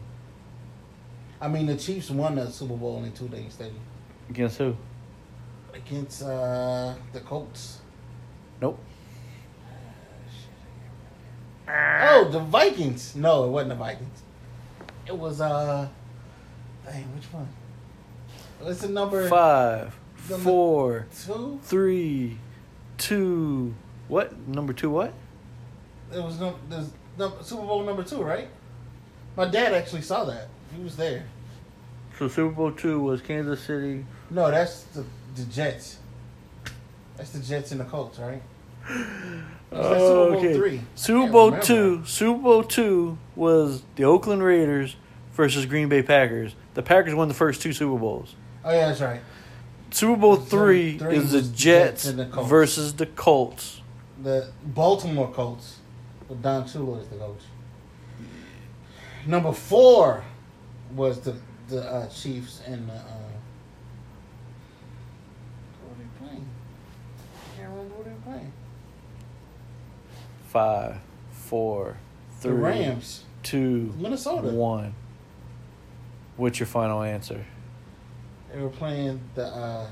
I mean, the Chiefs won the Super Bowl in Tulane Stadium Against who? against uh, the Colts. Nope. Oh, the Vikings. No, it wasn't the Vikings. It was uh, dang, which one? What's the number Five, Number- four, two? three, two. What number two? What? It was no, Super Bowl number two, right? My dad actually saw that. He was there. So Super Bowl two was Kansas City. No, that's the the Jets. That's the Jets and the Colts, right? Bowl okay. three. Super Bowl two. Super Bowl two was the Oakland Raiders versus Green Bay Packers. The Packers won the first two Super Bowls. Oh yeah, that's right. Super Bowl three, three is the Jets, Jets the versus the Colts. The Baltimore Colts with Don Shula as the coach. Number four was the the uh, Chiefs and the. Uh, Five, four, The Rams, two, Minnesota. one. What's your final answer? They were playing the uh,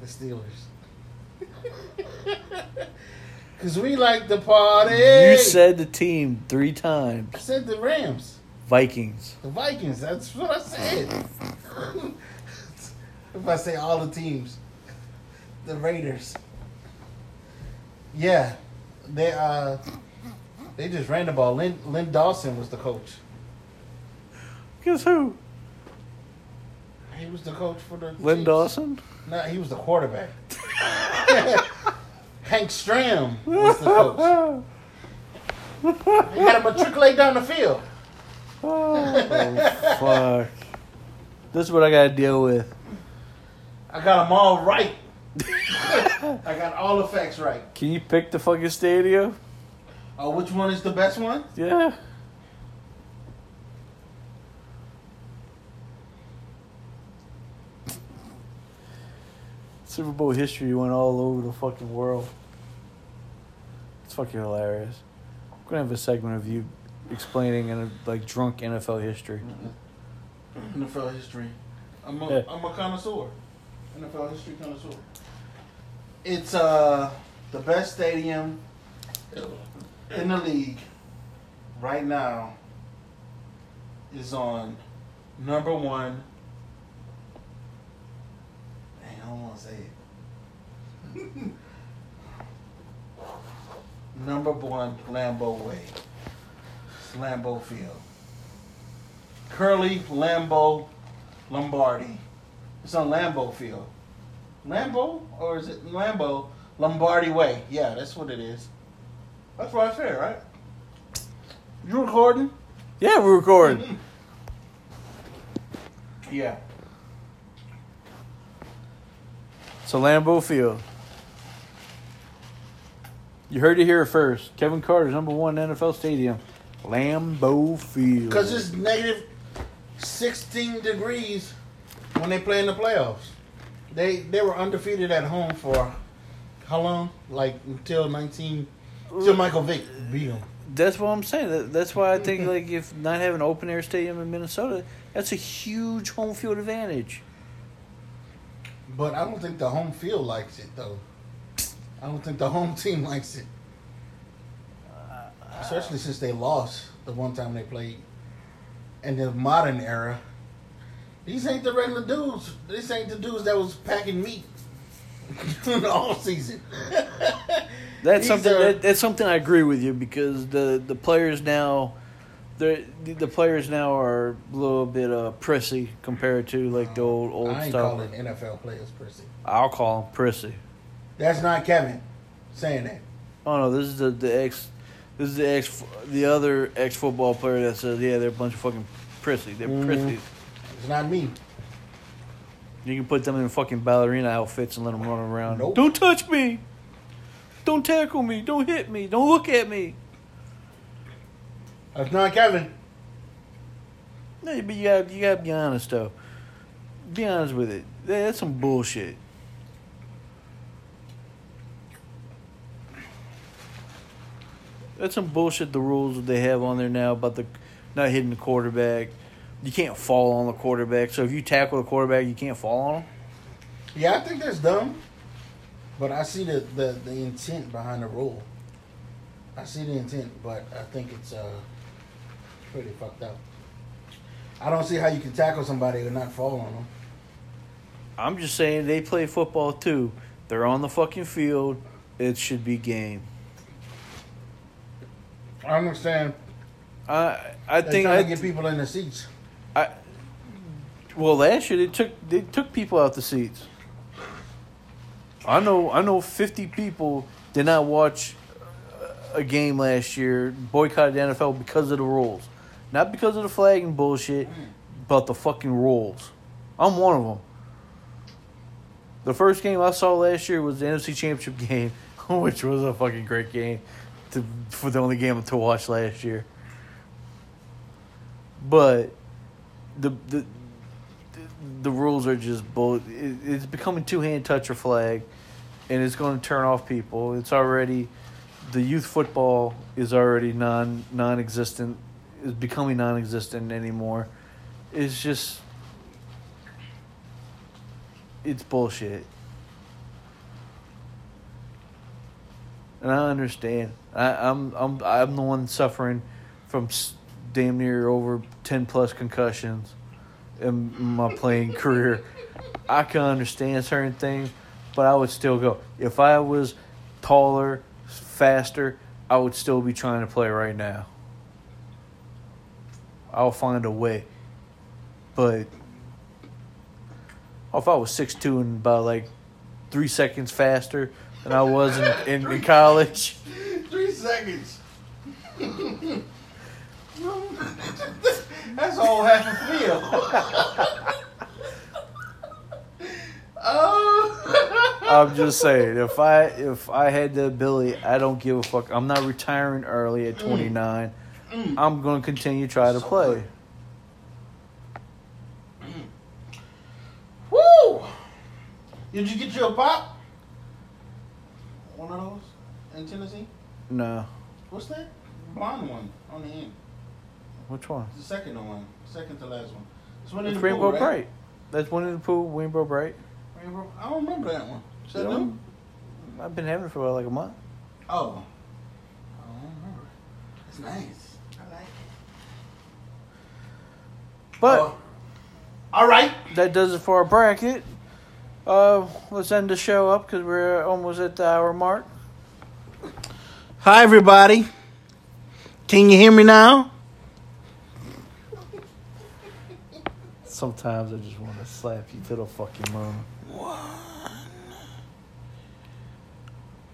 the Steelers. <laughs> Cause we like the party. You said the team three times. I said the Rams, Vikings. the Vikings. That's what I said. <laughs> if I say all the teams, the Raiders. Yeah, they uh, they just ran the ball. Len, Len Dawson was the coach. Guess who? He was the coach for the Len Chiefs. Dawson. No, he was the quarterback. <laughs> Hank Stram was the coach. He had him matriculate down the field. <laughs> Oh fuck! This is what I gotta deal with. I got them all right. <laughs> I got all the facts right. Can you pick the fucking stadium? Oh, which one is the best one? Yeah. Super Bowl history went all over the fucking world. It's fucking hilarious. I'm gonna have a segment of you explaining in a, like drunk NFL history. NFL history. I'm a, Yeah. am a connoisseur. NFL history connoisseur. It's uh the best stadium in the league right now is on number one. Dang, I don't want to say it. <laughs> number one, Lambeau Way. Lambeau Field. Curly Lambeau Lombardi. It's on Lambeau Field. Lambeau or is it Lambeau Lombardi Way? Yeah, that's what it is. That's what I said, right? You recording? Yeah, we're recording. Mm-hmm. Yeah. So Lambeau Field. You heard it here first. Kevin Carter's number one NFL stadium, Lambeau Field. Because it's negative 16 degrees when they play in the playoffs. They they were undefeated at home for how long? Like until 19 until Michael Vick beat them. That's what I'm saying. That's why I think like if not having an open air stadium in Minnesota, that's a huge home field advantage. But I don't think the home field likes it though. I don't think the home <laughs> team likes it. Uh, Especially since they lost the one time they played. In the modern era, these ain't the regular dudes. These ain't the dudes that was packing meat <laughs> all season. <laughs> That's These something. are- That, that's something I agree with you because the the players now, the the players now are a little bit uh, prissy compared to like the old old I ain't calling NFL players prissy. I'll call them prissy. That's not Kevin saying that. Oh no, this is the the ex, this is the ex, the other ex football player that says yeah they're a bunch of fucking prissy. They're Mhm. prissy. It's not me. You can put them in fucking ballerina outfits and let them run around. Nope. Don't touch me. Don't tackle me. Don't hit me. Don't look at me. That's not Kevin. No, but you got you got to be honest though. Be honest with it. That's some bullshit. That's some bullshit. The rules that they have on there now about the not hitting the quarterback. You can't fall on the quarterback. So if you tackle the quarterback, you can't fall on him. Yeah, I think that's dumb. But I see the, the, the intent behind the rule. I see the intent, but I think it's uh pretty fucked up. I don't see how you can tackle somebody and not fall on them. I'm just saying they play football too. They're on the fucking field. It should be game. I understand. I I They're think I to get people in the seats. I well last year they took they took people out the seats. I know I know fifty people did not watch a game last year, boycotted the NFL because of the rules, not because of the flag and bullshit, but the fucking rules. I'm one of them. The first game I saw last year was the NFC Championship game, <laughs> which was a fucking great game, to, for the only game to watch last year. But the the the rules are just bull. It, it's becoming two hand touch toucher flag, and it's going to turn off people. It's already the youth football is already non non existent. Is becoming non existent anymore. It's just it's bullshit. And I understand. I, I'm I'm I'm the one suffering from damn near over ten plus concussions in my playing career. I can understand certain things, but I would still go. If I was taller, faster, I would still be trying to play right now. I'll find a way. But if I was 6'2 and about like three seconds faster than I was in, in, in <laughs> college, <laughs> Three seconds. <laughs> <laughs> That's all half a field. <laughs> oh. I'm just saying, if I if I had the ability, I don't give a fuck. I'm not retiring early at mm. 29. Mm. I'm going to continue to try to So play. good. Mm. Woo! Did you get your pop? One of those in Tennessee? No. What's that? Blonde one on the end. Which one? The second one. Second to last one. It's one in It's the Rainbow pool, right? Bright. That's one in the pool, Rainbow Bright. Rainbow. I don't remember that one. Is that You new? know? I've been having it for about like a month. Oh. I don't remember. It's nice. I like it. But Oh. all right. that does it for our bracket. Uh, let's end the show up because we're almost at the hour mark. Hi, everybody. Can you hear me now? Sometimes I just want to slap you to the fucking moon.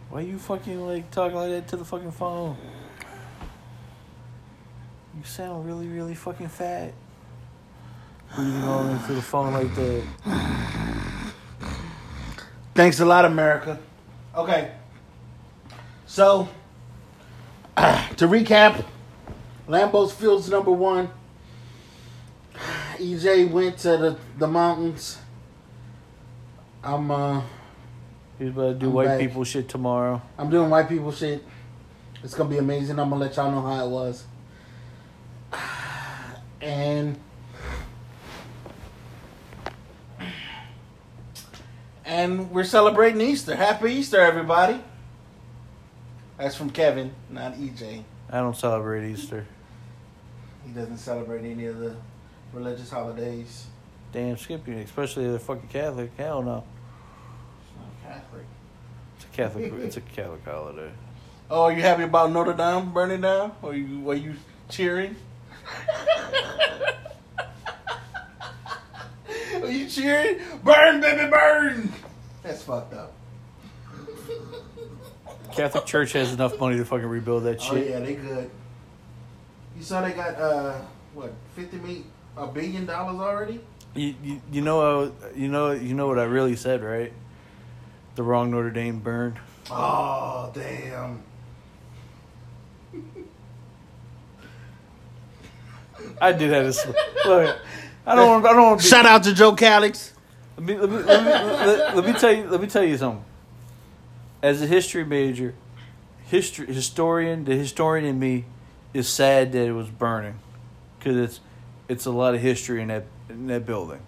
Why are you fucking like talking like that to the fucking phone? You sound really, really fucking fat. Breathing all into the phone like that. Thanks a lot, America. Okay. So, <clears throat> to recap, Lambeau's Fields number one. EJ went to the, the mountains. I'm uh He's about to do I'm white back. people shit tomorrow. I'm doing white people shit. It's gonna be amazing. I'm gonna let y'all know how it was. And and we're celebrating Easter. Happy Easter, everybody. That's from Kevin, not EJ. I don't celebrate Easter. He doesn't celebrate any of the religious holidays. Damn Skippy, especially the fucking Catholic. Hell no. It's not Catholic. It's a Catholic. it's a Catholic holiday. <laughs> Oh, are you happy about Notre Dame burning down? Or you were you cheering? <laughs> are you cheering? Burn, baby, burn! That's fucked up. <laughs> Catholic Church has enough money to fucking rebuild that shit. Oh yeah, they good. You saw they got uh what fifty million a billion dollars already? You, you, you know uh, you know you know what I really said right? The wrong Notre Dame burned. Oh damn! I did have this. Look, I don't. want- I don't want to. Shout out to Joe Calix. Let me, let, me, let, me, let, let me tell you. Let me tell you something. As a history major, history historian, the historian in me is sad that it was burning, because it's it's a lot of history in that in that building.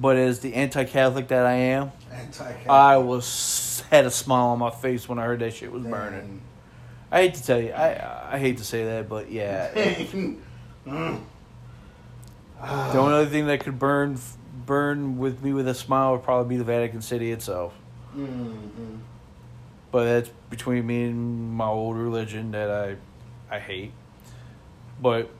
But as the anti-Catholic that I am, Anti-Catholic. I was had a smile on my face when I heard that shit was burning. I hate to tell you, I I hate to say that, but yeah, <laughs> Mm. the only other thing that could burn burn with me with a smile would probably be the Vatican City itself. Mm-hmm. But that's between me and my old religion that I I hate. But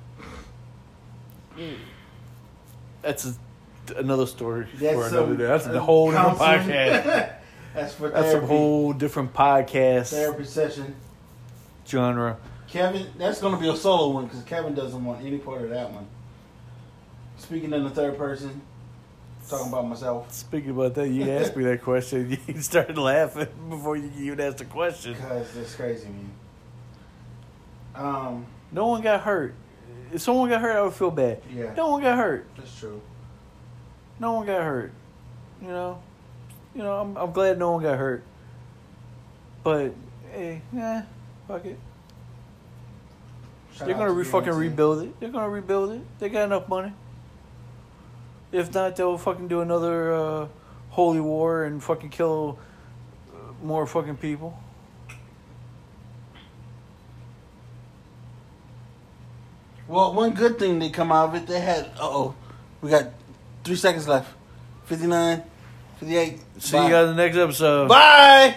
that's a, another story for another some, day. That's a whole different counseling. podcast. <laughs> That's for That's a therapy. whole different podcast therapy session. genre. Kevin, that's going to be a solo one because Kevin doesn't want any part of that one. Speaking in the third person, talking about myself Speaking about that, you asked me that question. <laughs> You started laughing <laughs> before you even asked the question. because it's crazy, man. Um, No one got hurt. If someone got hurt, I would feel bad. yeah, No one got hurt. that's true. No one got hurt. You know, you know. I'm I'm glad no one got hurt. But hey, yeah, fuck it. Shout They're gonna to re- fucking rebuild it. They're gonna rebuild it. They got enough money. If not, they'll fucking do another uh, holy war and fucking kill uh, more fucking people. Well, one good thing they come out of it, they had. Uh oh, we got three seconds left. 59, 58. See you guys in the next episode. Bye.